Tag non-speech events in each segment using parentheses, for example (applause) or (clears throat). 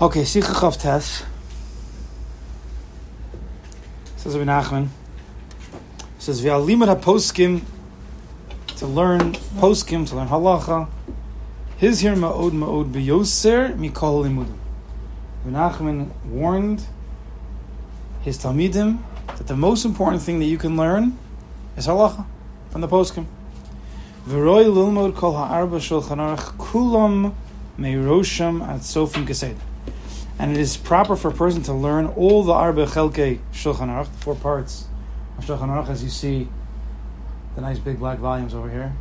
Okay, Sikha Chaf Tes. Says Rabbi Nachman. Says V'alimad HaPoskim to learn poskim, to learn halacha. His here ma'od ma'od biyoser mikol limudim. Menachem warned his talmidim that the most important thing that you can learn is halacha from the poskim. V'roi lilmod kol ha'arba shulchan aruch kulam meirosham at sofim kesed. And it is proper for a person to learn all the arba chelke shulchan aruch, the four parts of shulchan aruch, as you see the nice big black volumes over here.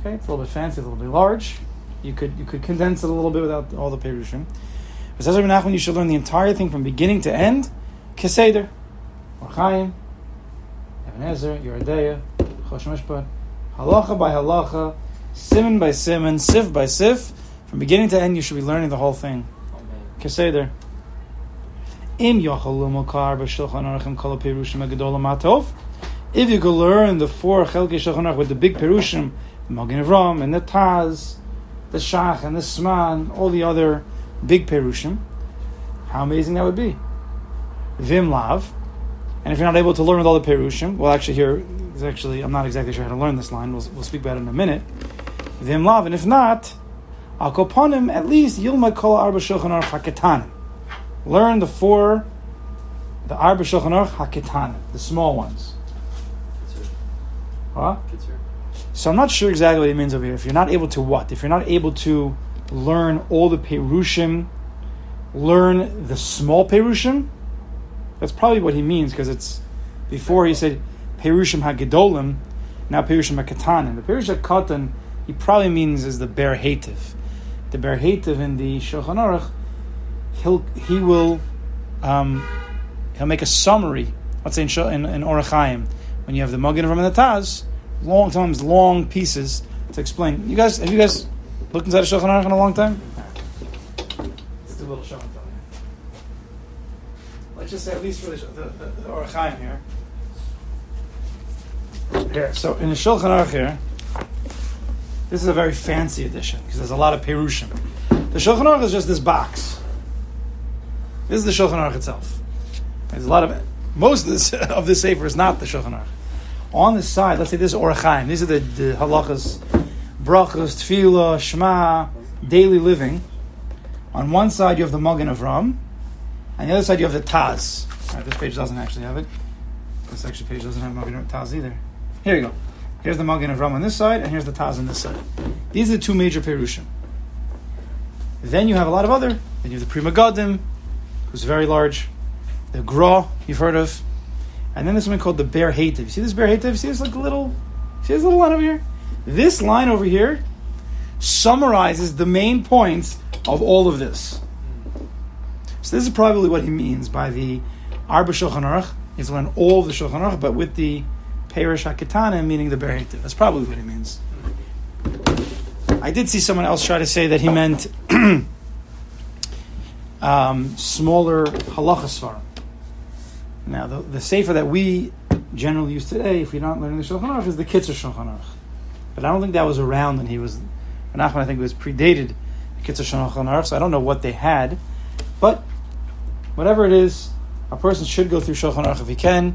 Okay, it's a little bit fancy, a little bit large. You could you could condense it a little bit without all the perushim. But says Rabbi Nachman, you should learn the entire thing from beginning to end. Keseder, Or Chaim, Ibn Ezer, Yeridea, Choshen Mishpat, halacha by halacha, simon by simon, sif by sif. From beginning to end, you should be learning the whole thing. Keseder. Im yochol lumokar b'shulchan aruchim perushim matov. If you could learn the four chelkei shulchan with the big perushim, the Magen Avram and the Taz, the Shach and the Sman, all the other big perushim, how amazing that would be. Vim lav. And if you're not able to learn with all the perushim, well, actually, here is actually, I'm not exactly sure how to learn this line. We'll, we'll speak about it in a minute. Vim lav. And if not, Upon him at least Yilma Kol Arba Shulchan Aruch HaKetanim. Learn the four, the Arba Shulchan Aruch HaKetanim, the small ones. Huh? So I'm not sure exactly what he means over here. If you're not able to what? If you're not able to learn all the Perushim, learn the small Perushim, that's probably what he means because it's before he said Perushim HaGedolim, now Perushim HaKatanim. The Perushim HaKatan, he probably means is the Ber Hativ. The Ber Hativ in the Shulchan Aruch, he'll, he will um, he'll make a summary. Let's say in, in, in Orach when you have the Magen Avram and the Taz, long times long pieces to explain. You guys, have you guys looked inside a Shulchan Aruch in a long time? Let's do a little and tell. Let's just say at least for the the, the, the Orach here. Here, so in the Shulchan Aruch here, this is a very fancy edition because there's a lot of perushim. The Shulchan Aruch is just this box. This is the Shulchan Aruch itself. There's a lot of most of this (laughs) of this sefer is not the Shulchan Aruch. On the side, let's say this is Orach These are the, the halachas, brachas, tefillah, shema, daily living. On one side you have the Magen Avram, and the other side you have the Taz. Right, this page doesn't actually have it. This actually page doesn't have Magen Taz either. Here you go. Here's the Magen Avram on this side, and here's the Taz on this side. These are the two major perushim. Then you have a lot of other. Then you have the Pri Megadim, who's very large. The Gra, you've heard of. And then there's something called the Bear Hativ. You see this Bear Hativ? See this like little, see this little line over here? This line over here summarizes the main points of all of this. So this is probably what he means by the Arba Shulchan Aruch. Learn all of the Shulchan Aruch, but with the Perish HaKetana, meaning the Bear That's probably what he means. I did see someone else try to say that he meant (clears throat) um, smaller halacha svarim. Now, the, the sefer that we generally use today, if you're not learning the Shulchan Aruch, is the Kitzur Shulchan Aruch. But I don't think that was around when he was. Menachem, I think, it was predated the Kitzur Shulchan Aruch, so I don't know what they had. But whatever it is, a person should go through Shulchan Aruch if he can.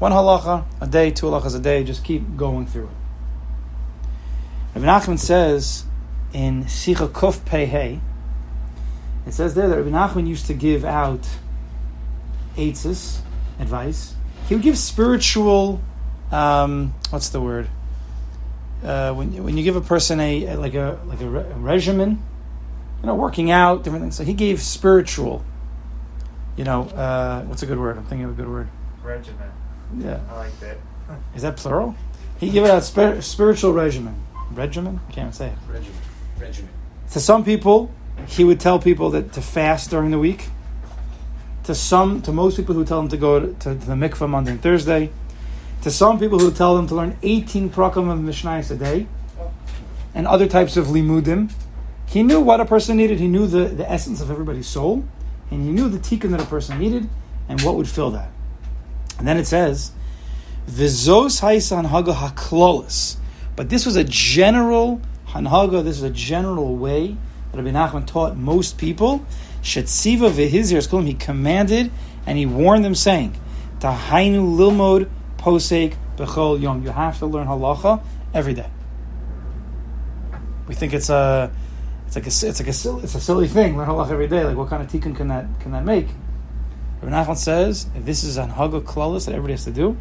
One halacha a day, two halachas a day, just keep going through it. Rabbi Nachman says in Sicha Kuf Pei Hey, it says there that Rabbi Nachman used to give out eitzes, advice. He would give spiritual, um, what's the word? Uh, when when you give a person a, a like a like a, re- a regimen, you know, working out different things. So he gave spiritual. You know, uh, what's a good word? I'm thinking of a good word. Regiment. Yeah, I like that. is that plural? He gave out spir- spiritual regimen. Regimen? I can't even say it. Regimen. Regimen. To some people, he would tell people that to fast during the week. To some, to most people who tell them to go to, to, the mikvah Monday and Thursday. To some people who tell them to learn 18 prakim of Mishnayos a day. And other types of limudim. He knew what a person needed. He knew the, the essence of everybody's soul. And he knew the tikkun that a person needed and what would fill that. And then it says, Vizos haisan haga haklolis. But this was a general hanhaga, this is a general way that Rabbi Nachman taught most people, Shetziva v'hizir school, he commanded and he warned them, saying, Tahainu lilmod posek bechol yom. You have to learn halacha every day. We think it's a, it's like a, it's like a, silly, it's a silly thing. Learn halacha every day. Like what kind of tikkun can that can that make? Rabbi Nachman says, this is an haga klalis that everybody has to do,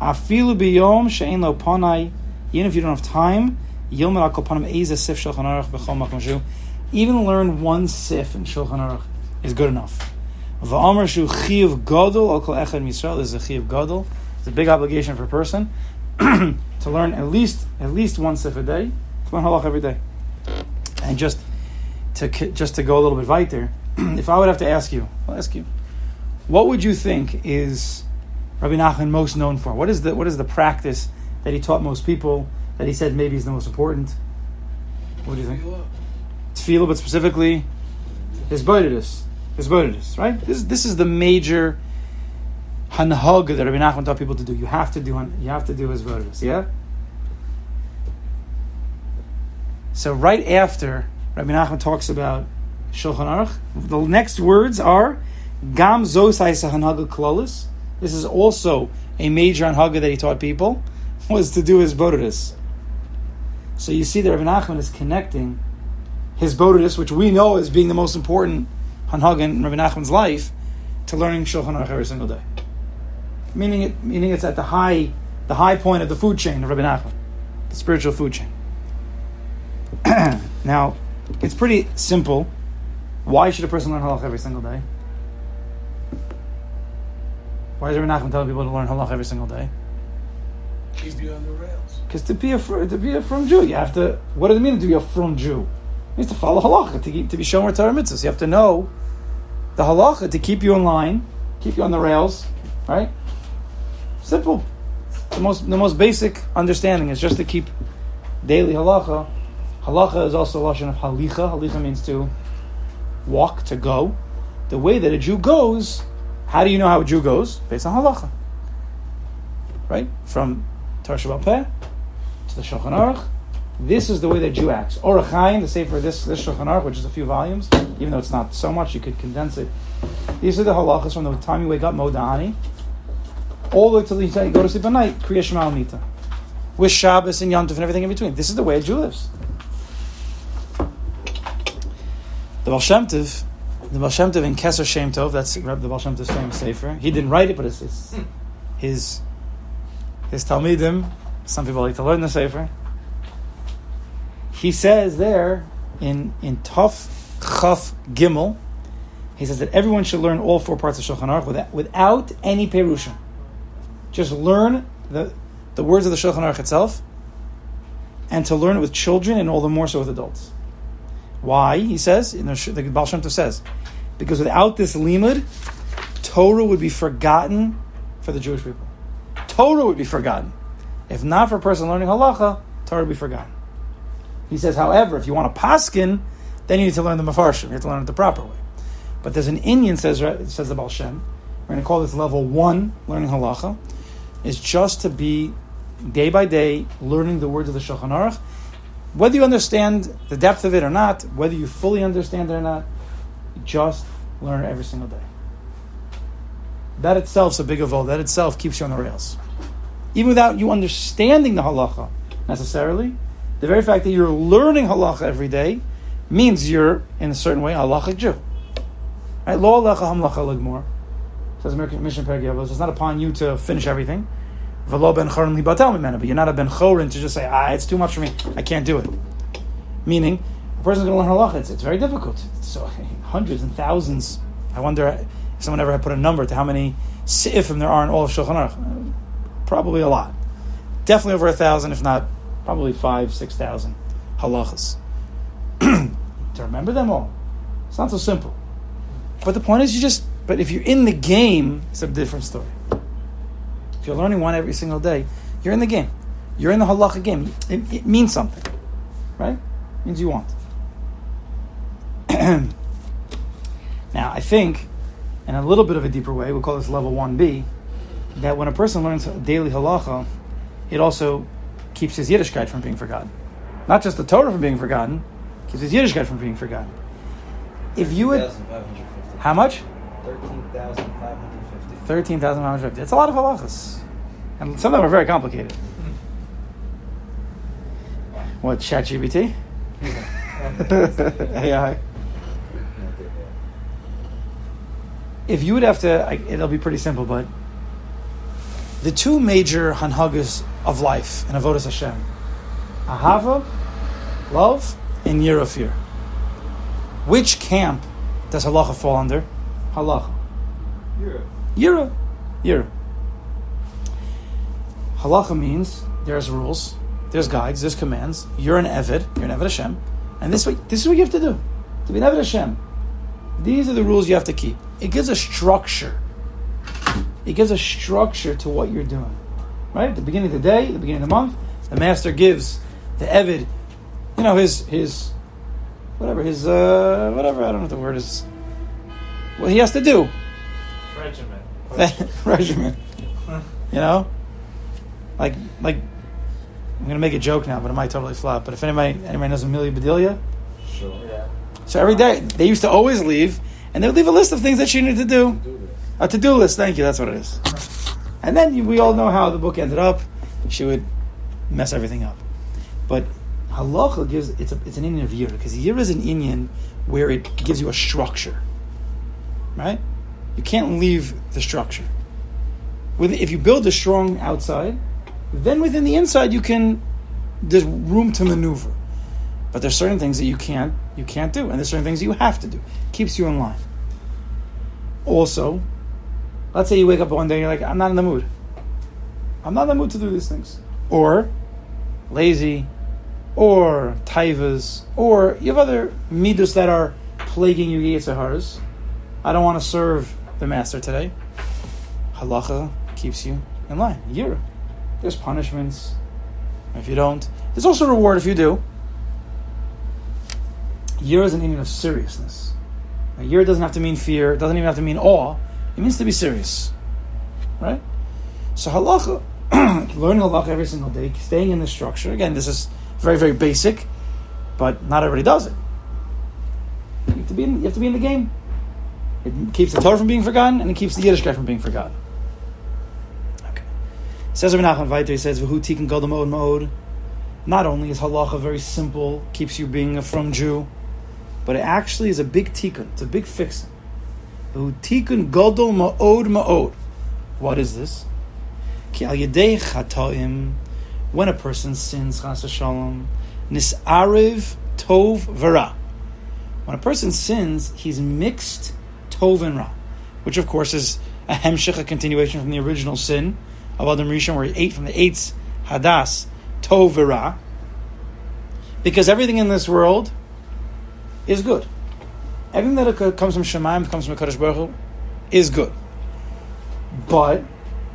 afilu biyom she'en lo panai, even if you don't have time, yilmer al kopanim eza sif shulchan aruch bechol makom even learn one sif in shulchan aruch is good enough. Va'amar shu chiv gadol al kol echad misrael is a chiv gadol. It's a big obligation for a person (clears throat) to learn at least at least one sif a day, to learn halach every day, and just to just to go a little bit weiter. (clears throat) if I would have to ask you, I'll ask you. What would you think is Rabbi Nachman most known for? What is the what is the practice that he taught most people that he said maybe is the most important? What do you think? Tefillah, but specifically hisbodedus. His bodidus, right? This, this is the major hanhag that Rabbi Nachman taught people to do. You have to do you have to do hisbodedus, yeah? So right after Rabbi Nachman talks about Shulchan Aruch, the next words are Gam klolis. This is also a major anhaga that he taught people (laughs) was to do hisbodedus. So you see that Rabbi Nachman is connecting hisbodedus, which we know as being the most important hanhaga in Rabbi Nachman's life, to learning Shulchan Aruch every single day. Meaning it, meaning it's at the high, the high point of the food chain of Rabbi Nachman, the spiritual food chain. (clears throat) now, it's pretty simple. Why should a person learn halach every single day? Why is Rabbi Nachman telling people to learn halach every single day? Keep you on the rails. Because to be a to be a frum Jew, you have to. What does it mean to be a frum Jew? It means to follow halacha to, keep, to be shown Torah mitzvahs. You have to know the halacha to keep you in line, keep you on the rails, right? Simple. The most the most basic understanding is just to keep daily halacha. Halacha is also a lashon of halicha. Halicha means to walk, to go. The way that a Jew goes how do you know how a Jew goes? Based on halacha. Right? From Shabbat Peh to the Shulchan Aruch. This is the way that Jew acts. Orach Chaim, the for this, this Shulchan Aruch, which is a few volumes, even though it's not so much, you could condense it. These are the halachas from the time you wake up, Modani, all the way till you go to sleep at night, Kriya Shema Mita. With Shabbos and Yom and everything in between. This is the way a Jew lives. The Baal Shem Tov, the Baal Shem Tov in Keser Shem Tov, that's the Baal Shem Tov's famous sefer. He didn't write it, but it's, it's hmm. his his Talmidim. Some people like to learn the sefer. He says there in in Tuf Chaf Gimel, he says that everyone should learn all four parts of Shulchan Aruch without, without any perusha. Just learn the the words of the Shulchan Aruch itself, and to learn it with children, and all the more so with adults. Why? He says, in the, the Baal Shem Tov says, because without this limud, Torah would be forgotten for the Jewish people. Torah would be forgotten. If not for a person learning halacha, Torah would be forgotten. He says, however, if you want a paskin, then you need to learn the mafarshim. You have to learn it the proper way. But there's an inyan says uh, says the Baal Shem. We're going to call this level one, learning halacha, is just to be day by day learning the words of the Shulchan Aruch whether you understand the depth of it or not, whether you fully understand it or not, just learn every single day. That itself is a big avol. That itself keeps you on the rails. Even without you understanding the halacha necessarily, the very fact that you're learning halacha every day means you're, in a certain way, a halachic Jew. Right? Lo halacha hamlacha ligmor. Says Mission Pergavos. It's not upon you to finish everything. V'lo ben chorin libatel mimena. But you're not a ben chorin to just say, ah, it's too much for me. I can't do it. Meaning, a person's going to learn halacha. It's, it's very difficult. So (laughs) hundreds and thousands. I wonder if someone ever had put a number to how many seifim there are in all of Shulchan Aruch. Probably a lot. Definitely over a thousand, if not probably five, six thousand halachas. (clears throat) to remember them all, it's not so simple. But the point is, you just. But if you're in the game, it's a different story. If you're learning one every single day, you're in the game. You're in the halacha game. It, it means something, right? It means you want. (clears throat) now, I think, in a little bit of a deeper way, we'll call this level 1B, that when a person learns daily halacha, it also keeps his Yiddishkeit from being forgotten. Not just the Torah from being forgotten, Keeps his Yiddishkeit from being forgotten. If you would, how much? 13,550. Thirteen thousand five hundred fifty. It's a lot of halachas, and some of them are very complicated. What ChatGPT? AI. (laughs) If you would have to, I- it'll be pretty simple. But the two major hanhagas of life in avodas Hashem, ahava, love, and yira fear. Which camp does halacha fall under? Halacha. Yira. Yira. Yira. Halacha means there's rules, there's guides, there's commands. You're an Evid, you're an Evid Hashem. And this, way, this is what you have to do. To be an Evid Hashem. These are the rules you have to keep. It gives a structure. It gives a structure to what you're doing. Right? At the beginning of the day, the beginning of the month, the master gives the Evid, you know, his, his, whatever, his, uh, whatever, I don't know what the word is. What he has to do. Regiment. (laughs) regimen. You know, like like I'm gonna make a joke now, but it might totally flop. But if anybody anybody knows Amelia Bedelia, Sure. Yeah. so every day they used to always leave, and they would leave a list of things that she needed to do. Do. A to do list. Thank you. That's what it is. And then we all know how the book ended up. She would mess everything up. But halacha gives it's a, it's an inyan of yira because yira is an inyan where it gives you a structure, right? You can't leave the structure. If you build a strong outside, then within the inside you can there's room to maneuver. But there's certain things that you can't you can't do, and there's certain things you have to do. It Keeps you in line. Also, let's say you wake up one day and you're like, I'm not in the mood. I'm not in the mood to do these things. Or lazy, or taivas, or you have other midas that are plaguing you, Yetzaharas. I don't want to serve the master today. Halacha keeps you in line. Yira. There's punishments if you don't. There's also reward if you do. Yira is an inyan of seriousness. Now, yira doesn't have to mean fear. It doesn't even have to mean awe. It means to be serious, right? So halacha, (clears throat) learning halacha every single day, staying in the structure. Again, this is very very basic, but not everybody does it. You have to be in, you have to be in the game. It keeps the Torah from being forgotten, and it keeps the Yiddishkeit from being forgotten. Okay. Says Rabbi Nachman weiter, he says, "V'hu tikkun gadol ma'od ma'od." Not only is halacha very simple, keeps you being a frum Jew, but it actually is a big tikkun. It's a big fixing. V'hu tikkun gadol ma'od ma'od. What is this? Ki al yedei chatoim, when a person sins, chas shalom, nis'ariv tov v'ra. When a person sins, he's mixed tov and ra, which of course is a hemshech, a continuation from the original sin of Adam Rishon, where he ate from the eitz hadas tov v'ra. Because everything in this world is good. Everything that comes from Shemaim, comes from Kadosh Baruch Hu, is good. But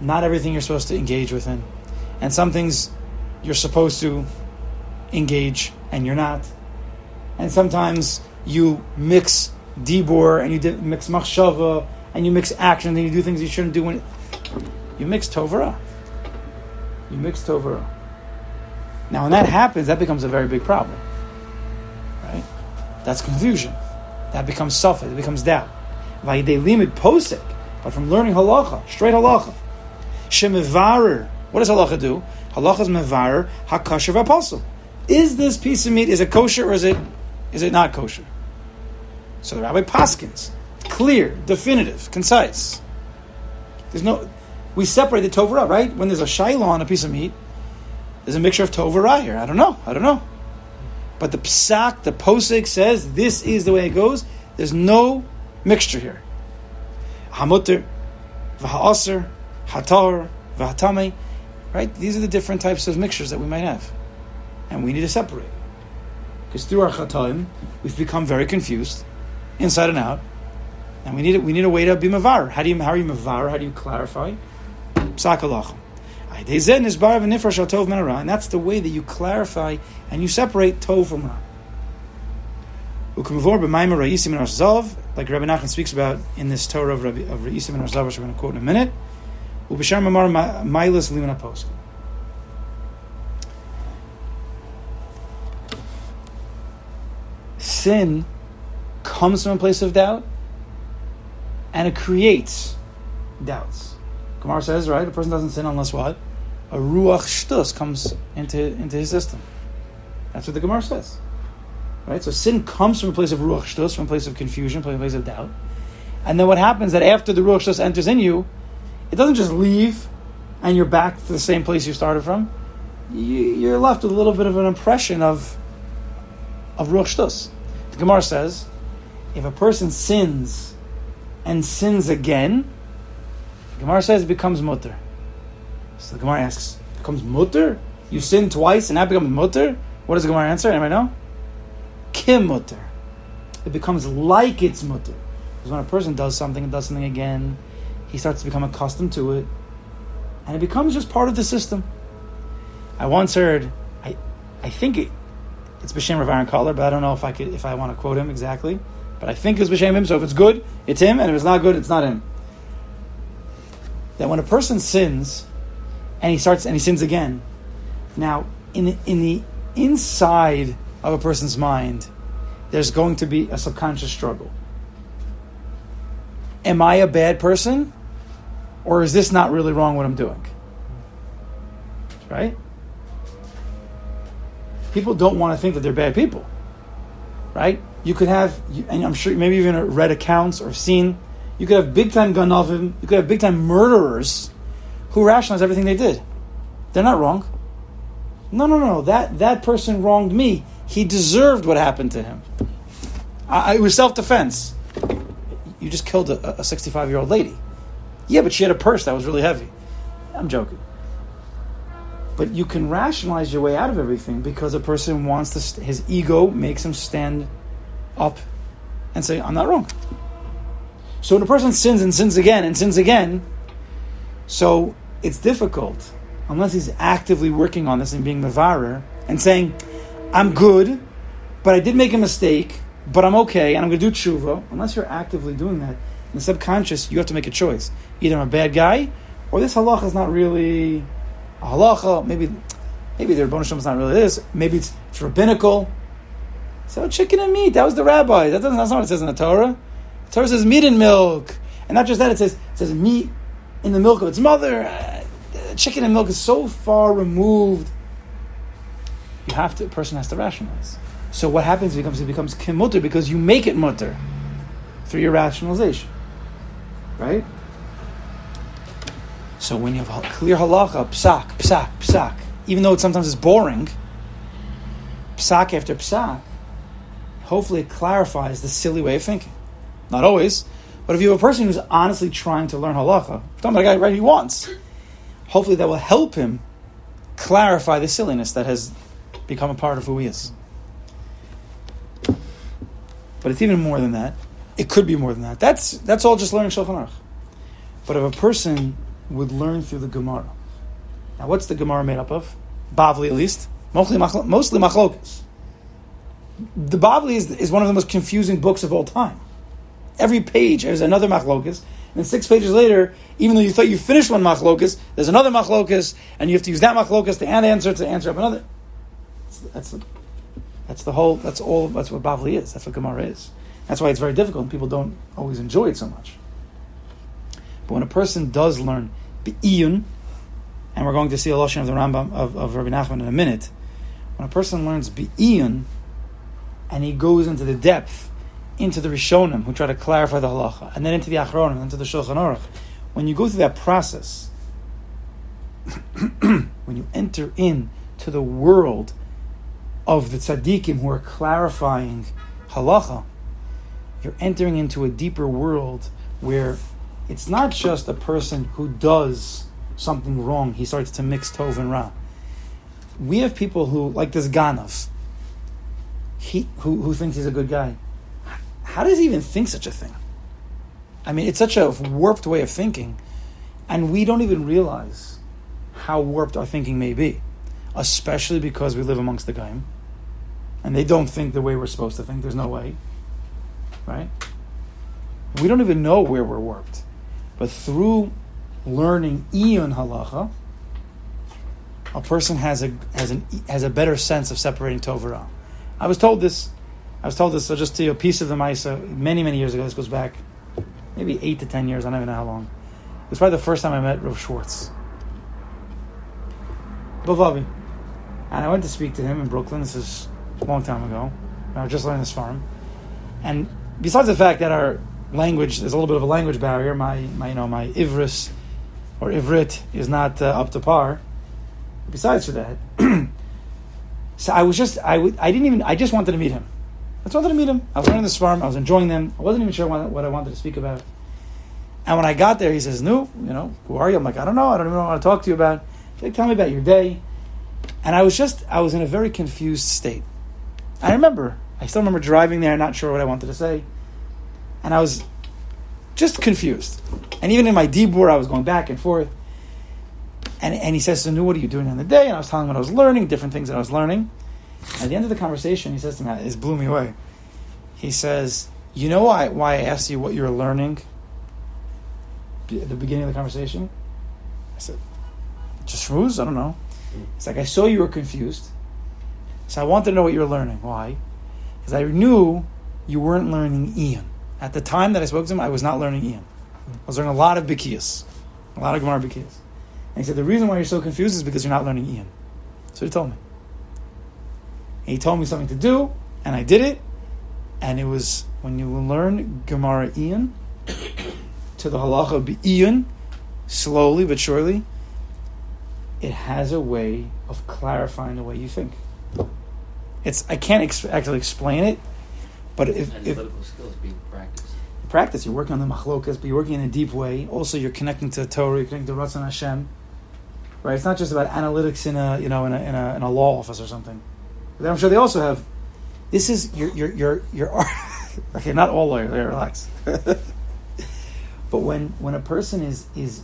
not everything you're supposed to engage within, and some things you're supposed to engage and you're not. And sometimes you mix dibor and you mix machshava and you mix action and you do things you shouldn't do when you mix tovara. You mix tovara. Now, when that happens, that becomes a very big problem. Right? That's confusion. That becomes suffix. It becomes doubt. Vayidei limit posik, but from learning halacha, straight halacha. Shemivarer. What does halacha do? Halacha is mevarer hakasher v'apostle. Is this piece of meat is it kosher or is it is it not kosher? So the rabbi paskins, clear, definitive, concise. There's no, we separate the tovara, right? When there's a shaila on a piece of meat, there's a mixture of tovara here. I don't know. I don't know. But the psak, the posik says this is the way it goes. There's no mixture here. Hamutter, v'ha'aser, hatar, v'hatame. Right? These are the different types of mixtures that we might have. And we need to separate. Because through our chataim, we've become very confused, inside and out. And we need, we need a way to be mavar. How do you, how are you mavar? How do you clarify? Psak halachim. And that's the way that you clarify and you separate tov from ra. Like Rabbi Nachman speaks about in this Torah of Rabbi of Reisim and Arzav, which we're going to quote in a minute. Sin comes from a place of doubt and it creates doubts. Gemara says, right, a person doesn't sin unless what? A ruach shtus comes into, into his system. That's what the Gemara says. Right? So sin comes from a place of ruach shtus, from a place of confusion, from a place of doubt. And then what happens that after the ruach shtus enters in you, it doesn't just leave and you're back to the same place you started from. You, are left with a little bit of an impression of of ruach shtus. The Gemara says, if a person sins and sins again, Gemara says it becomes mutter. So the Gemara asks, becomes mutter? You sin twice and now becomes mutter? What does the Gemara answer? Anybody know? Kim mutter. It becomes like it's mutter. Because when a person does something and does something again, he starts to become accustomed to it, and it becomes just part of the system. I once heard, I, I think it, it's B'Shem Rav Aaron Koller, but I don't know if I could, if I want to quote him exactly. But I think it's B'Shem him. So if it's good, it's him, and if it's not good, it's not him. That when a person sins, and he starts and he sins again, now in the, in the inside of a person's mind, there's going to be a subconscious struggle. Am I a bad person? Or is this not really wrong what I'm doing? Right? People don't want to think that they're bad people. Right? You could have, and I'm sure maybe even read accounts or seen, you could have big time ganavim, you could have big time murderers who rationalize everything they did. They're not wrong. No, no, no. That that person wronged me. He deserved what happened to him. I, it was self defense. You just killed a 65 year old lady. Yeah, but she had a purse that was really heavy. I'm joking. But you can rationalize your way out of everything because a person wants to, st- his ego makes him stand up and say, I'm not wrong. So when a person sins and sins again and sins again, so it's difficult unless he's actively working on this and being Mavarer and saying, I'm good, but I did make a mistake, but I'm okay, and I'm going to do tshuva. Unless you're actively doing that, in the subconscious, you have to make a choice. Either I'm a bad guy, or this halacha is not really a halacha. Maybe, maybe the Rebbeinu is not really this. Maybe it's, it's rabbinical. So chicken and meat. That was the rabbi. That doesn't, that's not what it says in the Torah. The Torah says meat and milk, and not just that. It says it says meat in the milk of its mother uh, chicken and milk is so far removed. You have to. A person has to rationalize. So what happens? It becomes it becomes kimutter because you make it mutter through your rationalization, right? So when you have clear halacha, psak, psak, psak, even though it sometimes is boring, psak after psak, hopefully it clarifies the silly way of thinking. Not always, but if you have a person who's honestly trying to learn halacha, talking about a guy right he wants, hopefully that will help him clarify the silliness that has become a part of who he is. But it's even more than that. It could be more than that. That's that's all just learning Shulchan Aruch. But if a person would learn through the Gemara, now what's the Gemara made up of? Bavli at least, mostly machlokas. The Bavli is, is one of the most confusing books of all time. Every page is another machlokas, and six pages later, even though you thought you finished one machlokas, there's another machlokas, and you have to use that machlokas to answer to answer up another. That's, the, that's the whole. That's all. That's what Bavli is. That's what Gemara is. That's why it's very difficult, and people don't always enjoy it so much. But when a person does learn be'iyun, and we're going to see a lashon of the Rambam of, of Rabbi Nachman in a minute. When a person learns be'iyun, and he goes into the depth into the Rishonim who try to clarify the halacha, and then into the Achronim, into the Shulchan Aruch, when you go through that process, (coughs) when you enter in to the world of the tzaddikim who are clarifying halacha, you're entering into a deeper world where it's not just a person who does something wrong, he starts to mix tov and ra. We have people who, like this Ganav, he, who, who thinks he's a good guy how does he even think such a thing? I mean, it's such a warped way of thinking, and we don't even realize how warped our thinking may be, especially because we live amongst the Gaim, and they don't think the way we're supposed to think. There's no way, right? We don't even know where we're warped, but through learning Iyun halacha, a person has a has an has a better sense of separating Torah. I was told this I was told this, so just to you, a piece of the Misa uh, many, many years ago. This goes back maybe eight to ten years. I don't even know how long. It was probably the first time I met Rav Schwartz. Bavavi. And I went to speak to him in Brooklyn. This is a long time ago. I was just learning this farm. And besides the fact that our language, there's a little bit of a language barrier, my, my you know, my Ivris or Ivrit is not uh, up to par. Besides for that, (clears throat) so I was just, I, w- I didn't even, I just wanted to meet him. I just wanted to meet him. I was learning this farm. I was enjoying them. I wasn't even sure what, what I wanted to speak about. And when I got there, he says, "No, you know, who are you?" I'm like, "I don't know. I don't even know what to talk to you about." He's like, "Tell me about your day." And I was just, I was in a very confused state. I remember, I still remember driving there, not sure what I wanted to say, and I was just confused. And even in my dibur, I was going back and forth. And, and he says, "So, Nu, what are you doing on the day?" And I was telling him what I was learning, different things that I was learning. At the end of the conversation, he says to me, "It blew me away." He says, "You know why why I asked you what you were learning at the beginning of the conversation?" I said, "Just schmooze? I don't know." It's like I saw you were confused, so I wanted to know what you were learning. Why? Because I knew you weren't learning iyun. At the time that I spoke to him, I was not learning iyun. I was learning a lot of Bikias, a lot of Gemara Bikias. And he said, the reason why you're so confused is because you're not learning iyun. So he told me. And he told me something to do, and I did it. And it was when you learn Gemara iyun to the halacha of iyun, slowly but surely, it has a way of clarifying the way you think. It's I can't ex- actually explain it, but if, if practice, you're working on the machlokas, but you're working in a deep way. Also, you're connecting to Torah, you're connecting to Ratzon Hashem. Right? It's not just about analytics in a you know in a in a, in a law office or something. But I'm sure they also have. This is your your your your. (laughs) okay, not all lawyers. Okay, relax. (laughs) but when when a person is is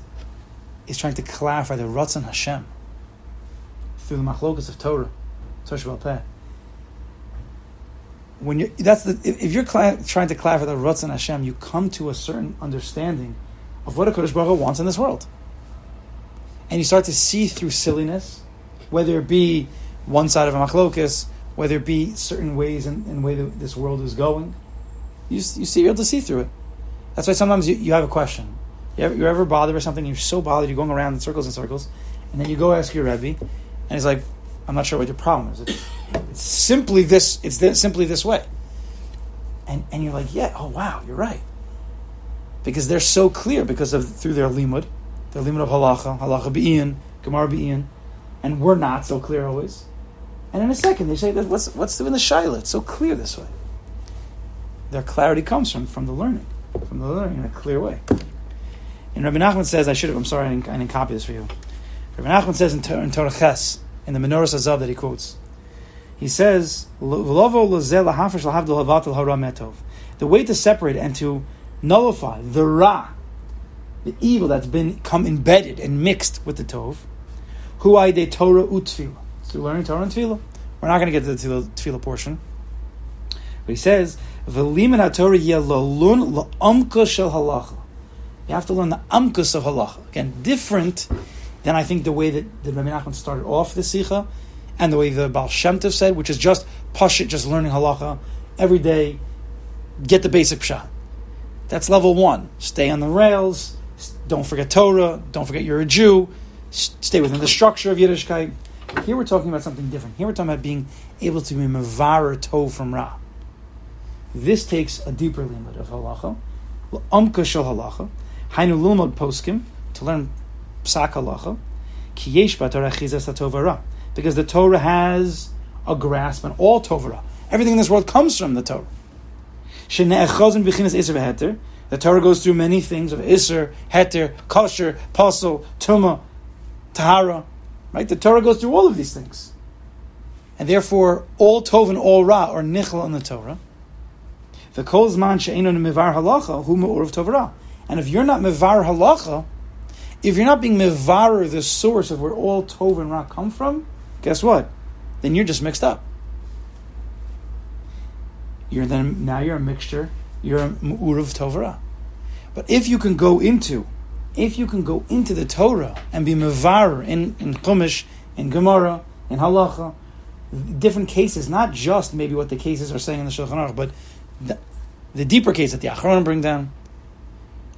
is trying to clarify the Ratzon Hashem through the machlokas of Torah, Torah Peh, when you that's the if you're cla- trying to clarify the Ratzon Hashem, you come to a certain understanding of what a Kodesh Baruch Hu wants in this world, and you start to see through silliness, whether it be one side of a machlokas, whether it be certain ways and, and way that this world is going, You you see you're able to see through it. That's why sometimes you, you have a question. You ever, you're ever bothered by something? You're so bothered, you're going around in circles and circles, and then you go ask your Rebbe, and he's like, "I'm not sure what your problem is. It's, it's simply this. It's simply this way." And and you're like, "Yeah, oh wow, you're right," because they're so clear because of through their limud, their limud of halacha, halacha be'iyun, gemara be'iyun, and we're not so clear always. And in a second, they say what's what's doing the shaila? It's so clear this way. Their clarity comes from from the learning, from the learning in a clear way. And Rabbi Nachman says, I should have, I'm sorry, I didn't, I didn't copy this for you. Rabbi Nachman says in, in Torah Ches, in the Menorah Azav that he quotes, he says. The way to separate and to nullify the ra, the evil that's been come embedded and mixed with the tov, hu de Torah utfila. So learning Torah and tefillah. We're not going to get to the tefillah, portion. But he says, "V'limin haTorah yeh lolun la'amka shel halacha." You have to learn the amkus of halacha. Again, different than I think the way that the Rabbi Nachman started off the sikha, and the way the Baal Shem Tov said, which is just pashit, just learning halacha every day, get the basic shot. That's level one. Stay on the rails. Don't forget Torah. Don't forget you're a Jew. Stay within the structure of Yiddishkeit. Here we're talking about something different. Here we're talking about being able to be mevarer tov from ra. This takes a deeper limit of halacha, umka shel halacha, hainu lulmod poskim to learn psak halacha, ki yesh b'torah chizas because the Torah has a grasp on all Torah. Everything in this world comes from the Torah. The Torah goes through many things of iser, heter, kosher, pasul, tuma, tahara. Right? The Torah goes through all of these things. And therefore, all tov and all ra are nichla in the Torah. The kol zman she'enon mevar halacha hu me'urav Torah. And if you're not mevar halacha, if you're not being mevar the source of where all tov and ra come from, guess what? Then you're just mixed up. You're then now you're a mixture. You're a me'urav Torah. But if you can go into, if you can go into the Torah and be mevar in in Chumash, in Gemara, in Halacha, different cases, not just maybe what the cases are saying in the Shulchan Aruch, but the, the deeper case that the Achronim bring down.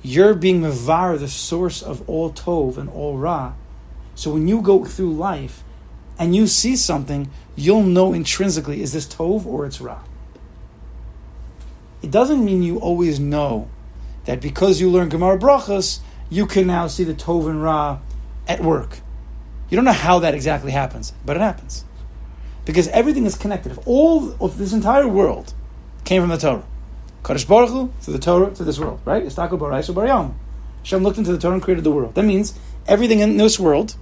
You're being mevar, the source of all tov and all ra. So when you go through life and you see something, you'll know intrinsically is this tov or it's ra. It doesn't mean you always know that because you learn Gemara Brachas, you can now see the tov and ra at work. You don't know how that exactly happens, but it happens. Because everything is connected. If all of this entire world came from the Torah, Kadosh Baruch Hu to the Torah to this world, right? Istako Baraisu Barayam. Hashem looked into the Torah and created the world. That means everything in this world,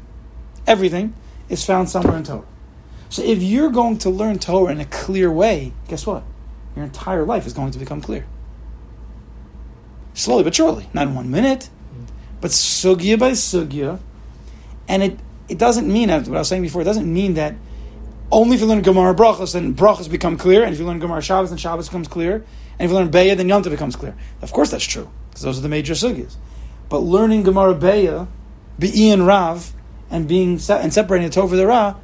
everything, is found somewhere in Torah. So if you're going to learn Torah in a clear way, guess what? Your entire life is going to become clear. Slowly but surely, not in one minute, but sugya by sugya. And it, it doesn't mean, what I was saying before, it doesn't mean that only if you learn Gemara Brachas, then Brachas become clear, and if you learn Gemara Shabbos, then Shabbos becomes clear, and if you learn Beya, then Yom Tov becomes clear. Of course that's true, because those are the major sugyas. But learning Gemara Beya, Be'i and Rav, and being and separating the Tov and the Ra,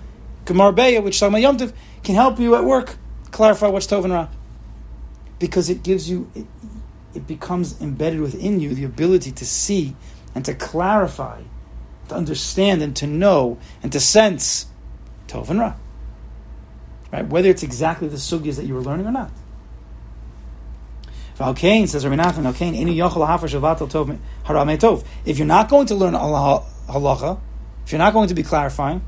Gemara Beya, which talking about Yom can help you at work clarify what's Tov and Ra. Because it gives you, it, it becomes embedded within you the ability to see and to clarify, to understand and to know and to sense Tov and Ra. Right? Whether it's exactly the sugyas that you were learning or not. Valkain says Rabbi Nachman. If you're not going to learn halacha, if you're not going to be clarifying,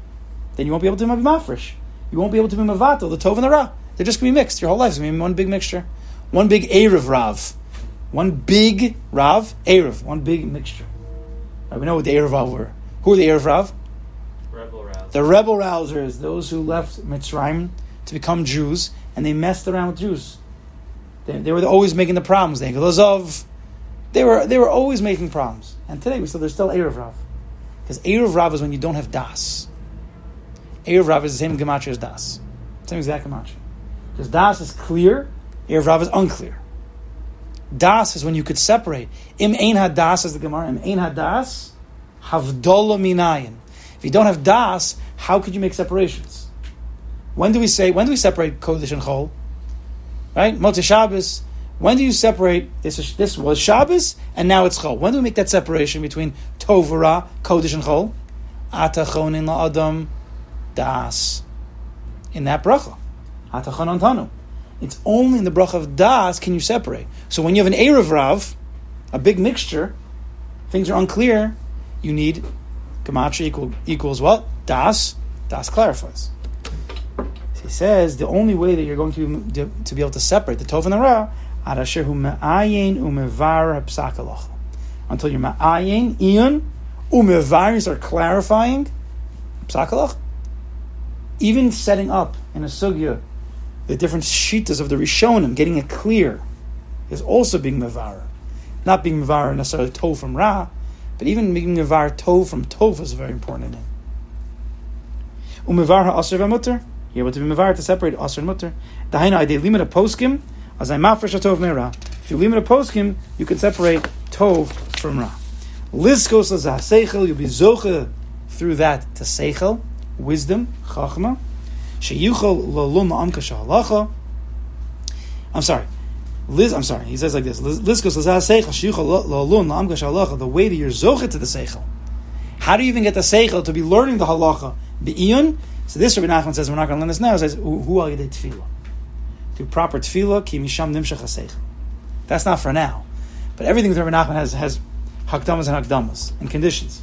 then you won't be able to be mafresh. You won't be able to be mavatel, the tov and the ra. They're just going to be mixed. Your whole life is going to be one big mixture. One big Erev Rav. One big Rav, Erev. One big mixture. Right, we know what the Erev Rav were. Who are the Erev Rav? Rebel rousers. The rebel rousers, those who left Mitzrayim to become Jews, and they messed around with Jews. They, they were always making the problems. They of they were they were always making problems. And today we still there's still Erev Rav, because Erev Rav is when you don't have Das. Erev Rav is the same gematria as Das, same exact gematria. Because Das is clear, Erev Rav is unclear. Das is when you could separate. Im ein hadas as the Gemara. Im ein hadas havdola minayin. If you don't have das, how could you make separations? When do we say? When do we separate kodesh and chol? Right, Motzei Shabbos. When do you separate? This is, this was Shabbos, and now it's chol. When do we make that separation between tovara, kodesh, and chol? Atachonin la'adam das. In that bracha, atachon antanu. It's only in the bracha of das can you separate. So when you have an erev rav, a big mixture, things are unclear. You need gematria equal, equals what? Das. Das clarifies. He says the only way that you're going to be, to be able to separate the tov and the ra until you're me'ayin iyon umevar you start clarifying psakalach. Even setting up in a sugya the different shitas of the rishonim, getting it clear, is also being mevar. Not being mevar necessarily tov from ra, but even being mevar tov from tov is very important in it. Umevar ha'aser v'mutter. You're able to be mevar to separate aser and mutter. Dahaina ide limit poskim as I mafresh tov me'ra. If you limit a poskim, you can separate tov from ra. Liskos seichel, you'll be zoche through that to seichel, wisdom, chachma. Sheyuchol lalun ma'amka shahalacha. I'm sorry. Liz, I'm sorry. He says like this: Liskos seichel sheyuchol lalun ma'amka shahalacha. The way that you're zoche to the seichel. How do you even get the seichel to be learning the halacha? Be'iyun. So this Rabbi Nachman says we're not going to learn this now. He says who are you tefillah? Through proper tefillah, ki misham nimshach. That's not for now, but everything with Rabbi Nachman has has hakdamas and hakdamas and conditions.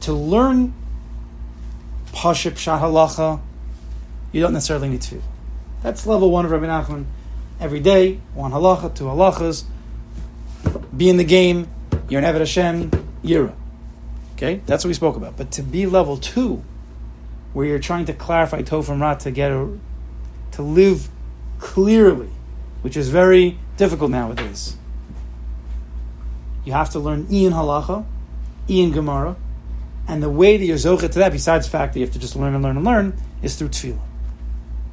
To learn paship pshat halacha, you don't necessarily need tefillah. That's level one of Rabbi Nachman. Every day, one halacha, two halachas. Be in the game. You're an Eved Hashem. Yira. Okay, that's what we spoke about. But to be level two, where you're trying to clarify Tov from Ra to get a, to live clearly, which is very difficult nowadays. You have to learn Iyun Halacha, Iyun Gemara, and the way that you're zochet to that, besides the fact that you have to just learn and learn and learn, is through tefillah.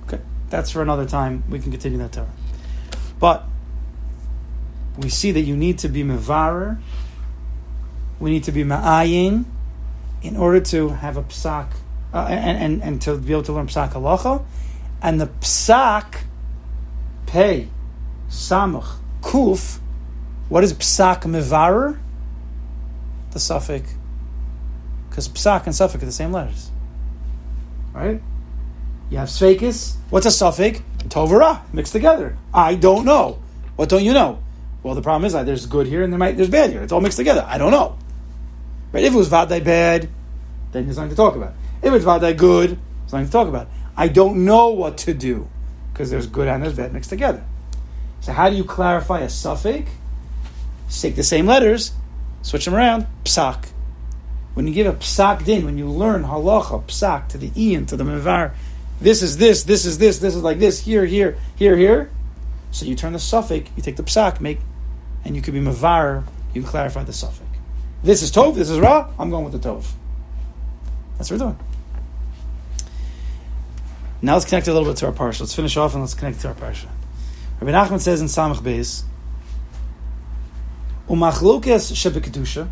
Okay, that's for another time. We can continue that Torah. But we see that you need to be mevarer, we need to be ma'ayin, in order to have a psak uh, and, and and to be able to learn psak halacha, and the psak, pei, samach, kuf. What is psak mevarer? The suffix, because psak and suffix are the same letters, right? You have sfekis. What's a suffix? Tovara mixed together. I don't know. What don't you know? Well, the problem is that there's good here and there might there's bad here. It's all mixed together. I don't know. Right? If it was vaday bad, then there's nothing to talk about. If it's vaday good, there's nothing to talk about. I don't know what to do because there's good and there's bad mixed together. So how do you clarify a safek? Take the same letters, switch them around. Psak. When you give a psak din, when you learn halacha psak to the ian to the mevar, this is this, this is this, this is like this, here, here, here, here. So you turn the safek, you take the psak, make, and you could be mevar. You can clarify the safek. This is tov, this is ra. I'm going with the tov. That's what we're doing. Now let's connect a little bit to our parsha. Let's finish off and let's connect to our parsha. Rabbi Nachman says in Samach Beis, "Umachlokes shebekadusha,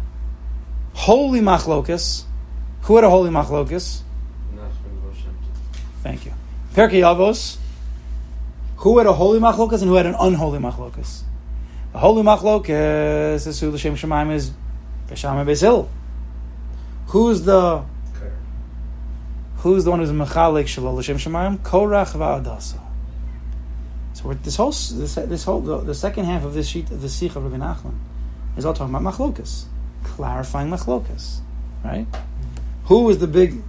holy machlokes. Who had a holy machlokes? Thank you. Pirkei Avos. Who had a holy machlokas and who had an unholy machlokas? The holy machlokas is who the Shem Shemaim is Beshama Bezil. Who's the who's the one who's mechalik shalol l'shem Shemaim? Korach va'adasa. So this whole this, this whole the, the, second half of this sheet of the sicha of Rabbi Nachman is all talking about machlokas, clarifying machlokas, right? Who is the big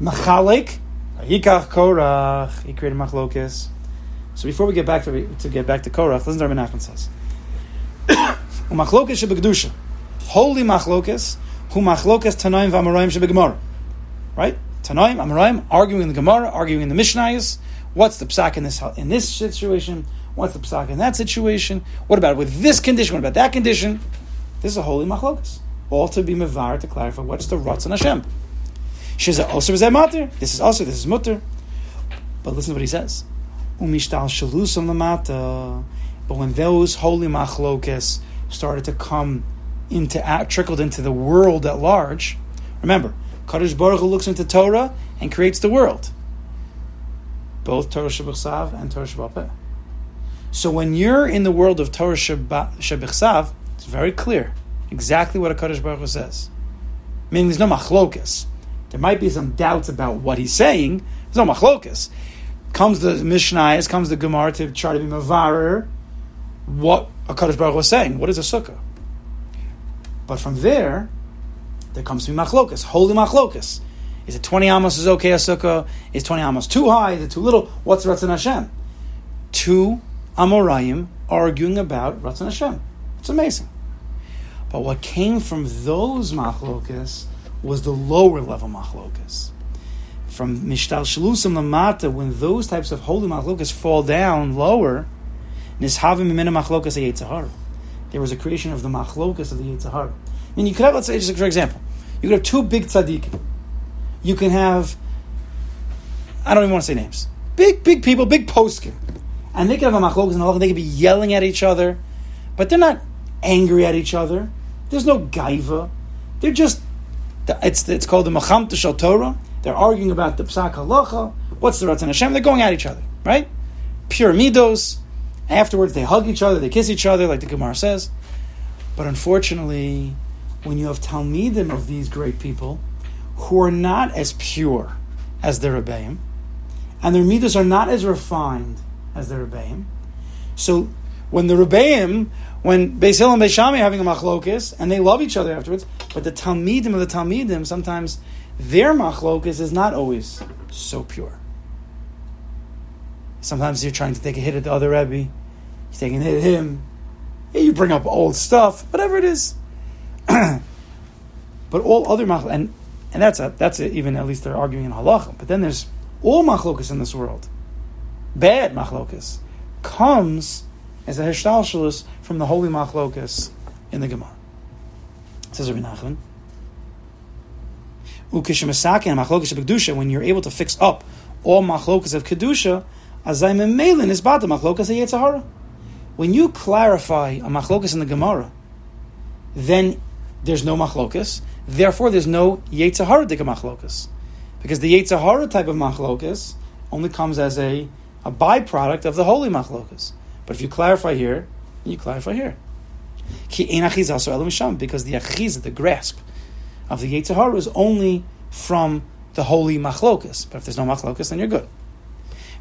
machalik? Yikach Korach. He created machlokas. So before we get back to to get back to Korach, listen to what Nachman says. (coughs) Machlokas shebegdusha, holy machlokas, who machlokas tanaim v'amarayim shebegemara. Right, tanaim amarayim arguing in the Gemara, arguing in the Mishnayos. What's the psak in this in this situation? What's the psak in that situation? What about with this condition? What about that condition? This is a holy machlokas. All to be mevar to clarify what's the Ratzon Hashem. She's also is matter. This is also this is mutter. But listen to what he says. Umishtal shalusam lamata. But when those holy machlokas started to come into trickled into the world at large, remember, Kadosh Baruch Hu looks into Torah and creates the world. Both Torah Shabbat and Torah Shabbat So when you're in the world of Torah Shabbat it's very clear exactly what a Kadosh Baruch Hu says. Meaning there's no machlokas. There might be some doubts about what he's saying. There's no machlokas. Comes the Mishnah, comes the Gemara to try to be mavarer what a Kadosh Baruch was saying. What is a sukkah? But from there, there comes to be machlokas, holy machlokas. Is it 20 amos is okay a sukkah? Is 20 amos too high? Is it too little? What's Ratzon Hashem? Two Amorayim arguing about Ratzon Hashem. It's amazing. But what came from those machlokas was the lower level machlokas. From Mishtal Shalusam Lamata, when those types of holy machlokas fall down lower, Nishavim Mimina machlokas Yetzahara. There was a creation of the machlokas of the Yetzahara. I mean, you could have, let's say, just for example, you could have two big tzaddikim. You can have, I don't even want to say names, big, big people, big poskim. And they could have a machlokas and they could be yelling at each other, but they're not angry at each other. There's no gaiva. They're just it's, it's called the Macham Shal Torah. They're arguing about the Psak Halacha. What's the Ratzon Hashem? They're going at each other, right? Pure midos. Afterwards, they hug each other, they kiss each other, like the Gemara says. But unfortunately, when you have Talmidim of these great people who are not as pure as their Rebbeim, and their midos are not as refined as the Rebbeim, so when the Rebbeim when Beis Hillel and Beis Shammai are having a machlokis, and they love each other afterwards, but the Talmidim of the Talmidim, sometimes their machlokis is not always so pure. Sometimes you're trying to take a hit at the other Rebbe, you're taking a hit at him, you bring up old stuff, whatever it is. (clears throat) but all other machlokis, and, and that's a, that's a, even at least they're arguing in halacha, but then there's all machlokis in this world, bad machlokis, comes as a hishtalshalus from the holy machlokas in the Gemara. Says Rabbi Nachman. Ukishamasakin machlokas of kedusha. When you're able to fix up all machlokas of kedusha, azay memelin is bata machlokas yetzahara. When you clarify a machlokas in the Gemara, then there's no machlokas. Therefore, there's no yetzahara dik machlokas. Because the Yetzirah type of machlokas only comes as a, a byproduct of the holy machlokas. But if you clarify here, you clarify here. Ki because the achiz, the grasp of the Yetzirah is only from the holy machlokas. But if there's no machlokas, then you're good.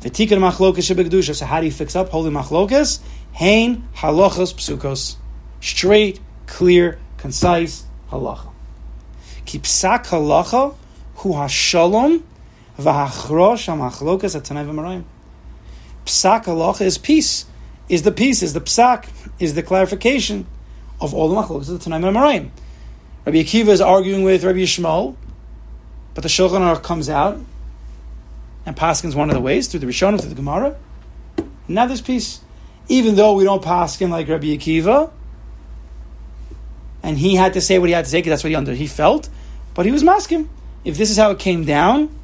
The tikkun machlokas shebegdusha. So how do you fix up holy machlokas? Hain halachos psukos, straight, clear, concise halacha. Kipsak halacha hu hashalom v'hachrosh hamachlokas atanay v'marayim. Psak halacha is peace. Is the peace? Is the psak? Is the clarification of all the machlokas of the Tanai Marayim? Rabbi Akiva is arguing with Rabbi Yishmael, but the Shulchan Aruch comes out and Paskins one of the ways through the Rishonim through the Gemara. now there's peace, even though we don't Paskin like Rabbi Akiva, and he had to say what he had to say because that's what he under he felt, but he was masking. If this is how it came down,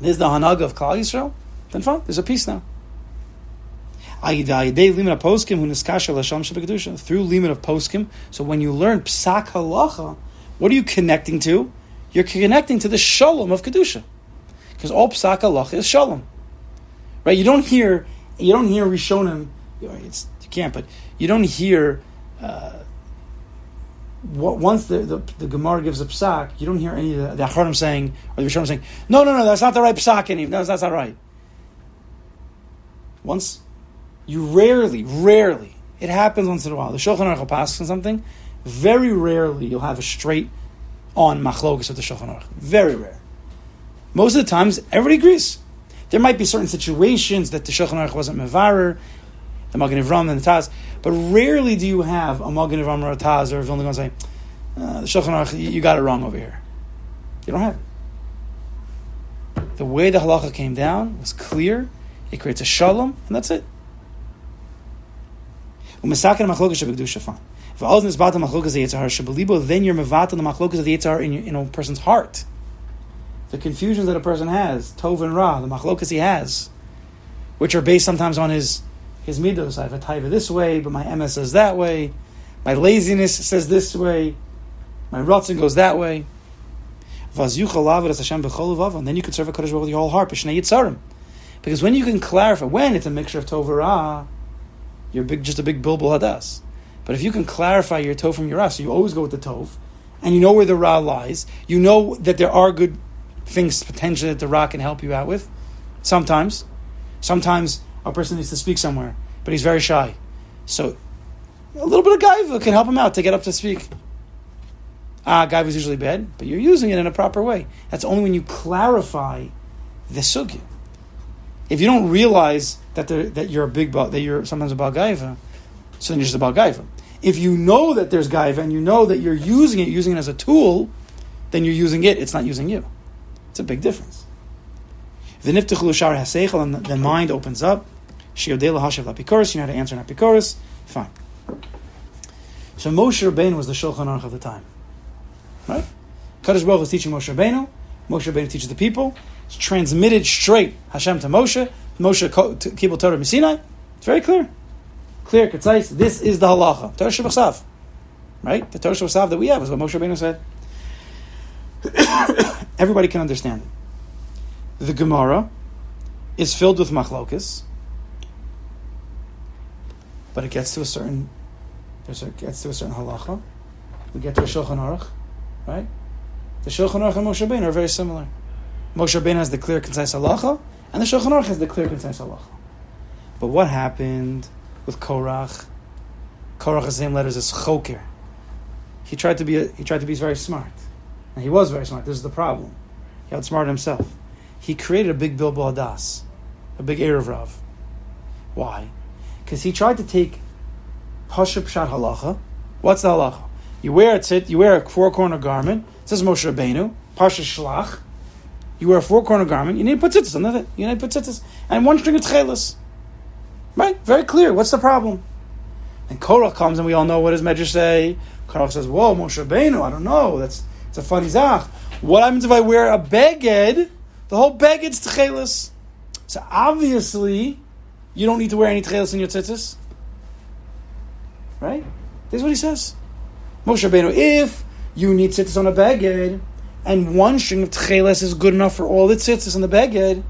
this is the Hanag of Klal Yisrael, then fine, there's a peace now. Through limit of poskim. So when you learn psak halacha, what are you connecting to? You're connecting to the shalom of kedusha because all psak halacha is shalom, right? You don't hear you don't hear rishonim. It's you can't, but you don't hear. Uh, once the, the, the Gemara gives a psak, you don't hear any of the, the Acharonim saying, or the Rishonim saying, no, no, no, that's not the right psak anymore. No, that's not right. Once, you rarely, rarely, it happens once in a while. The Shulchan Aruch will pass on something. Very rarely you'll have a straight on machlokas of the Shulchan Aruch. Very rare. Most of the times, everybody agrees. There might be certain situations that the Shulchan Aruch wasn't mevarer, the Magen Avram and the Taz, but rarely do you have a Magen Avram or a Taz or if only going to say, uh, the Shulchan Aruch, you got it wrong over here. You don't have it. The way the halacha came down was clear. It creates a shalom, and that's it. Then you're mevatel the machlokas of the yitzhar in, in a person's heart the confusions that a person has, Tov and Ra, the machlokas he has, which are based sometimes on his his midos. I have a taiva this way, but my MS says that way. My laziness says this way. My rotzen goes that way. And then you can serve a Kaddish with your whole heart. Because when you can clarify, when it's a mixture of Tov Ra, you're big, just a big bilbul hadas. But if you can clarify your Tov from your Ra, so you always go with the Tov, and you know where the Ra lies, you know that there are good things potentially that the rock can help you out with. Sometimes. Sometimes a person needs to speak somewhere, but he's very shy. So a little bit of gaiva can help him out to get up to speak. Ah, gaiva is usually bad, but you're using it in a proper way. That's only when you clarify the sugya. If you don't realize that that you're a big that you're sometimes about gaiva, so then you're just about gaiva. If you know that there's gaiva and you know that you're using it, using it as a tool, then you're using it. It's not using you. It's a big difference. The niftichul shar haseichel, and the mind opens up. Shiodela hashav lapikoris, you know how to answer an apikoris. Fine. So Moshe Rabbeinu was the Shulchan Aruch of the time. Right? Kadosh Baruch is teaching Moshe Rabbeinu. Moshe Rabbeinu teaches the people. It's transmitted straight Hashem to Moshe. Moshe Kibbutz Torah Sinai. It's very clear. Clear, concise. This is the halacha. Torah Shabbasav. Right? The Torah Shabbasav that we have is what Moshe Rabbeinu said. (coughs) Everybody can understand it. The Gemara is filled with machlokas, but it gets to a certain, it gets to a certain halacha. We get to a Shulchan Aruch, right? The Shulchan Aruch and Moshe Rabbeinu are very similar. Moshe Rabbeinu has the clear, concise halacha, and the Shulchan Aruch has the clear, concise halacha. But what happened with Korach? Korach's name letters is Choker. He tried to be a, he tried to be very smart. And he was very smart. This is the problem. He outsmarted himself. He created a big Bilbul Hadas, a big Erev Rav. Why? Because he tried to take Pasha Pshat Halacha. What's the Halacha? You wear a tzit, you wear a four corner garment. It says Moshe Rabbeinu, Pasha Shlach. You wear a four corner garment. You need to put tzitzis on it. You need to put tzitzis. And one string of tchelis. Right? Very clear. What's the problem? And Korach comes and we all know what his Medrash say. Korach says, Whoa, Moshe Rabbeinu, I don't know. That's it's a funny zach. What happens if I wear a beged? The whole beged's tchelis. So obviously, you don't need to wear any tchelis in your tzitzis. Right? This is what he says. Moshe Rabbeinu, if you need tzitzis on a beged, and one string of tcheles is good enough for all the tzitzis on the beged,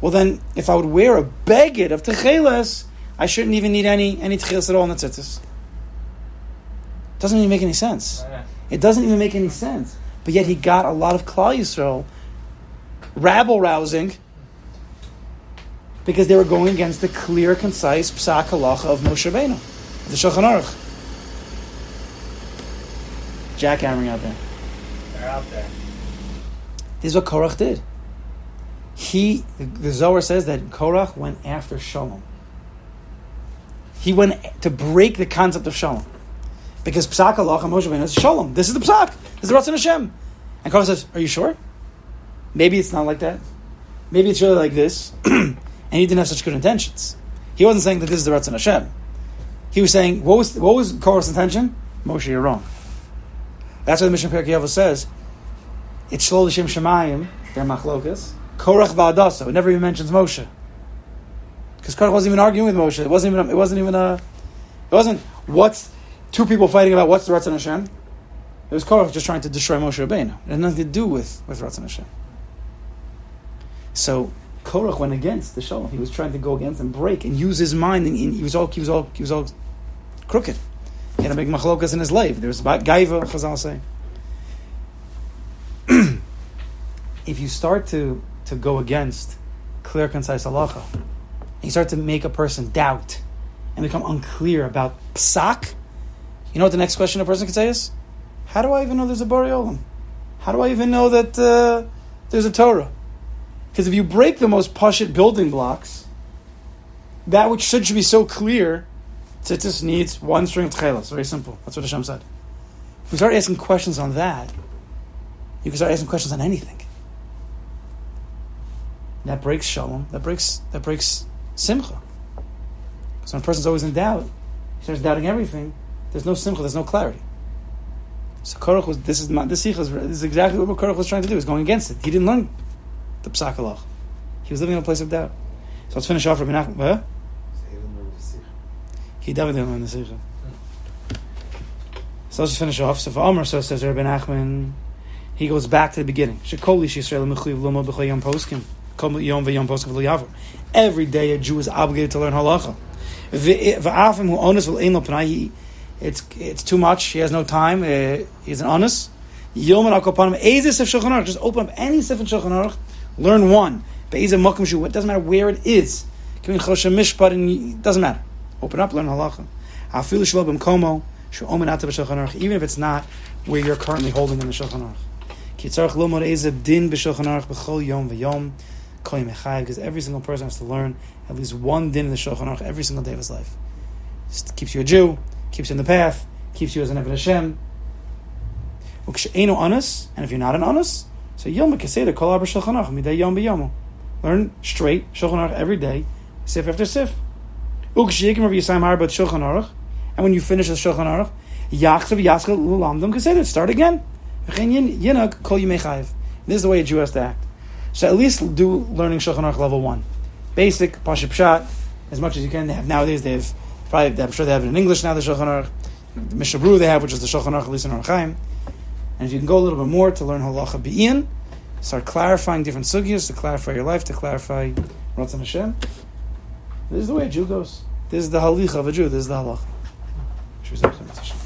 well then, if I would wear a beged of tcheles, I shouldn't even need any any tcheles at all in the tzitzis. Doesn't even make any sense. It doesn't even make any sense. But yet he got a lot of Klal Yisrael rabble rousing because they were going against the clear, concise psak halacha of Moshe Rabbeinu, the Shulchan Aruch. Jackhammering out there. They're out there. This is what Korach did. He, the, Zohar says that Korach went after Shalom. He went to break the concept of Shalom. Because Psak Allah Moshe Rabbeinu is Shalom. This is the Psak. This is the Ratzon Hashem. And Korach says, Are you sure? Maybe it's not like that. Maybe it's really like this. (clears throat) and he didn't have such good intentions. He wasn't saying that this is the Ratzon Hashem. He was saying, what was, what was Korach's intention? Moshe, you're wrong. That's why the Mishnah Pirkei says, it's Shlol Shem Shemayim, they're machlokas. Korach va'adasa. It never even mentions Moshe. Because Korach wasn't even arguing with Moshe. It wasn't even. It wasn't even a. It wasn't what's two people fighting about what's the Ratzon Hashem. It was Korach just trying to destroy Moshe Rabbeinu. It had nothing to do with with Ratzon Hashem. So Korach went against the Shalom. He was trying to go against and break and use his mind. And he was all he was all he was all crooked. He had to make machlokas in his life. There was gaiva, Chazal say. (clears throat) if you start to, to go against clear, concise halacha, and you start to make a person doubt and become unclear about psak, you know what the next question a person could say is? How do I even know there's a Olam? How do I even know that uh, there's a Torah? Because if you break the most pashit building blocks, that which should, be so clear, tzitzis needs one string of tchelas. Very simple. That's what Hashem said. If we start asking questions on that, you can start asking questions on anything. That breaks shalom. That breaks that breaks simcha. So when a person's always in doubt, he starts doubting everything. There's no simcha. There's no clarity. So Korach was this is is this is exactly what Korach was trying to do. He's going against it. He didn't learn the psak halach. He was living in a place of doubt. So let's finish off with Menachem. Huh? He definitely didn't learn the sikha. So let's just finish off. So for Omer, so says Rabbi Nachman, he goes back to the beginning. Every day a Jew is obligated to learn halacha. It's it's too much. He has no time. Uh, he's an honest. Just open up any sif in Shulchan Aruch. Learn one. Be'ezim. It doesn't matter where it is. It doesn't matter. Open up, learn halacha. Even if it's not where you're currently holding in the Shulchan Aruch. Because every single person has to learn at least one din in the Shulchan Aruch every single day of his life. Just keeps you a Jew, keeps you in the path, keeps you as an Eved Hashem. and if you're not an honest, so Yom Keseder Kol Aber Shulchan Aruch Midei Yom B'Yomo. Learn straight Shulchan Aruch every day, sif after sif. Ukshikim Rav Yisayim Harbat Shulchan Aruch, and when you finish the Shulchan Aruch, Yachzav Yaskal Lulamdom Keseder. Start again. Yinak Kol Yimei Chayiv. This is the way a Jew has to act. So at least do learning Shulchan Aruch level one, basic Pashup Pshat, as much as you can. They have nowadays. They have probably. I'm sure they have it in English now. The Shulchan Aruch, the Mishnah Berurah they have, which is the Shulchan Aruch at least in Orach Chaim. And if you can go a little bit more to learn Halacha be'iyun, start clarifying different sugyas to clarify your life, to clarify Ratzon Hashem. This is the way a Jew goes. This is the halicha of a Jew. This is the halacha.